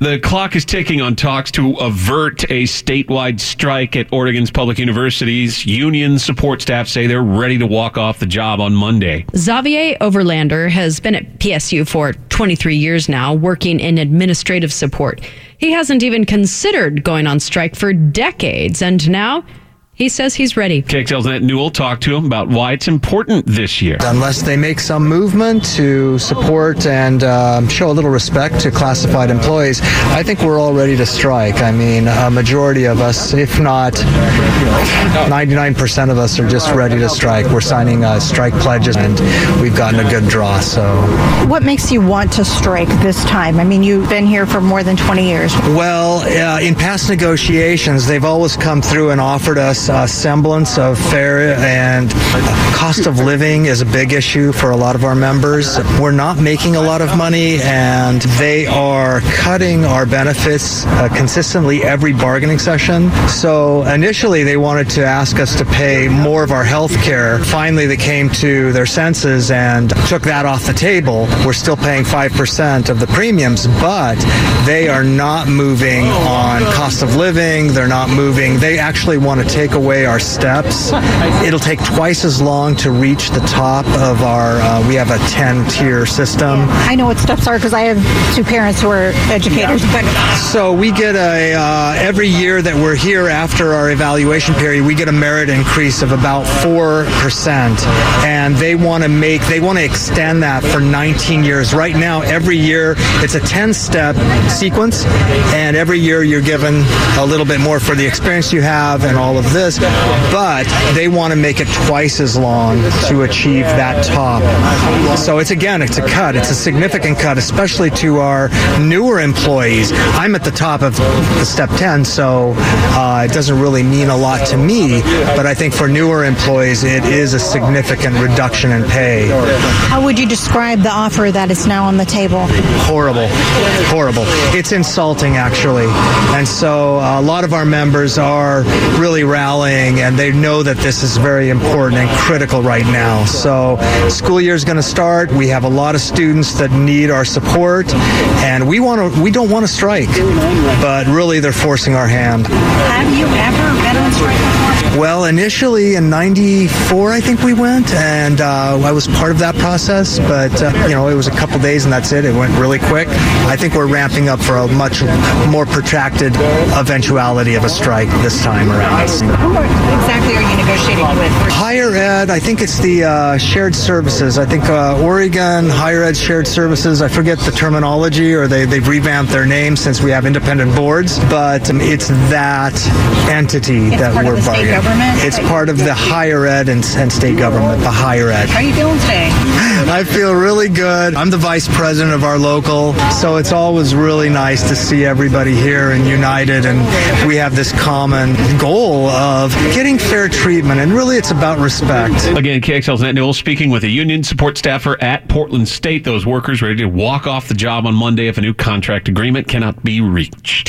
The clock is ticking on talks to avert a statewide strike at Oregon's public universities. Union support staff say they're ready to walk off the job on Monday. Xavier Overlander has been at PSU for 23 years now, working in administrative support. He hasn't even considered going on strike for decades, and now he says he's ready. KXL's Annette Newell talked to him about why it's important this year. Unless they make some movement to support and um, show a little respect to classified employees, I think we're all ready to strike. I mean, a majority of us, if not 99% of us, are just ready to strike. We're signing uh, strike pledges and we've gotten a good draw. So, what makes you want to strike this time? I mean, you've been here for more than 20 years. Well, uh, in past negotiations, they've always come through and offered us a semblance of fair and cost of living is a big issue for a lot of our members. We're not making a lot of money and they are cutting our benefits uh, consistently every bargaining session. So initially they wanted to ask us to pay more of our health care. Finally they came to their senses and took that off the table. We're still paying 5% of the premiums, but they are not moving on cost of living. They're not moving. They actually want to take away our steps. It'll take twice as long to reach the top of our, uh, we have a 10 tier system. I know what steps are because I have two parents who are educators. But So we get a, uh, every year that we're here after our evaluation period, we get a merit increase of about 4%. And they want to make, they want to extend that for 19 years. Right now, every year, it's a 10 step sequence. And every year you're given a little bit more for the experience you have and all of this. But they want to make it twice as long to achieve that top. So it's again, it's a cut. It's a significant cut, especially to our newer employees. I'm at the top of the step 10, so uh, it doesn't really mean a lot to me. But I think for newer employees, it is a significant reduction in pay. how would you describe the offer that is now on the table? Horrible. Horrible. It's insulting, actually. And so uh, a lot of our members are really rallying and they know that this is very important and critical right now. So school year is going to start. We have a lot of students that need our support and we want to we don't want to strike. But really they're forcing our hand. Have you ever been on strike before? Well, initially in 94 I think we went and uh, I was part of that process, but uh, you know, it was a couple days and that's it. It went really quick. I think we're ramping up for a much more protracted eventuality of a strike this time around. Who exactly are you negotiating with? Higher ed, I think it's the uh, shared services. I think uh, Oregon Higher Ed Shared Services, I forget the terminology or they, they've revamped their name since we have independent boards, but um, it's that entity It's that part of we're bargaining. government? It's part of the higher ed and, and state government, the higher ed. How are you feeling today? I feel really good. I'm the vice president of our local, so it's always really nice to see everybody here and united, and we have this common goal of getting fair treatment, and really it's about respect. Again, KXL's Annette Newell speaking with a union support staffer at Portland State. Those workers ready to walk off the job on Monday if a new contract agreement cannot be reached.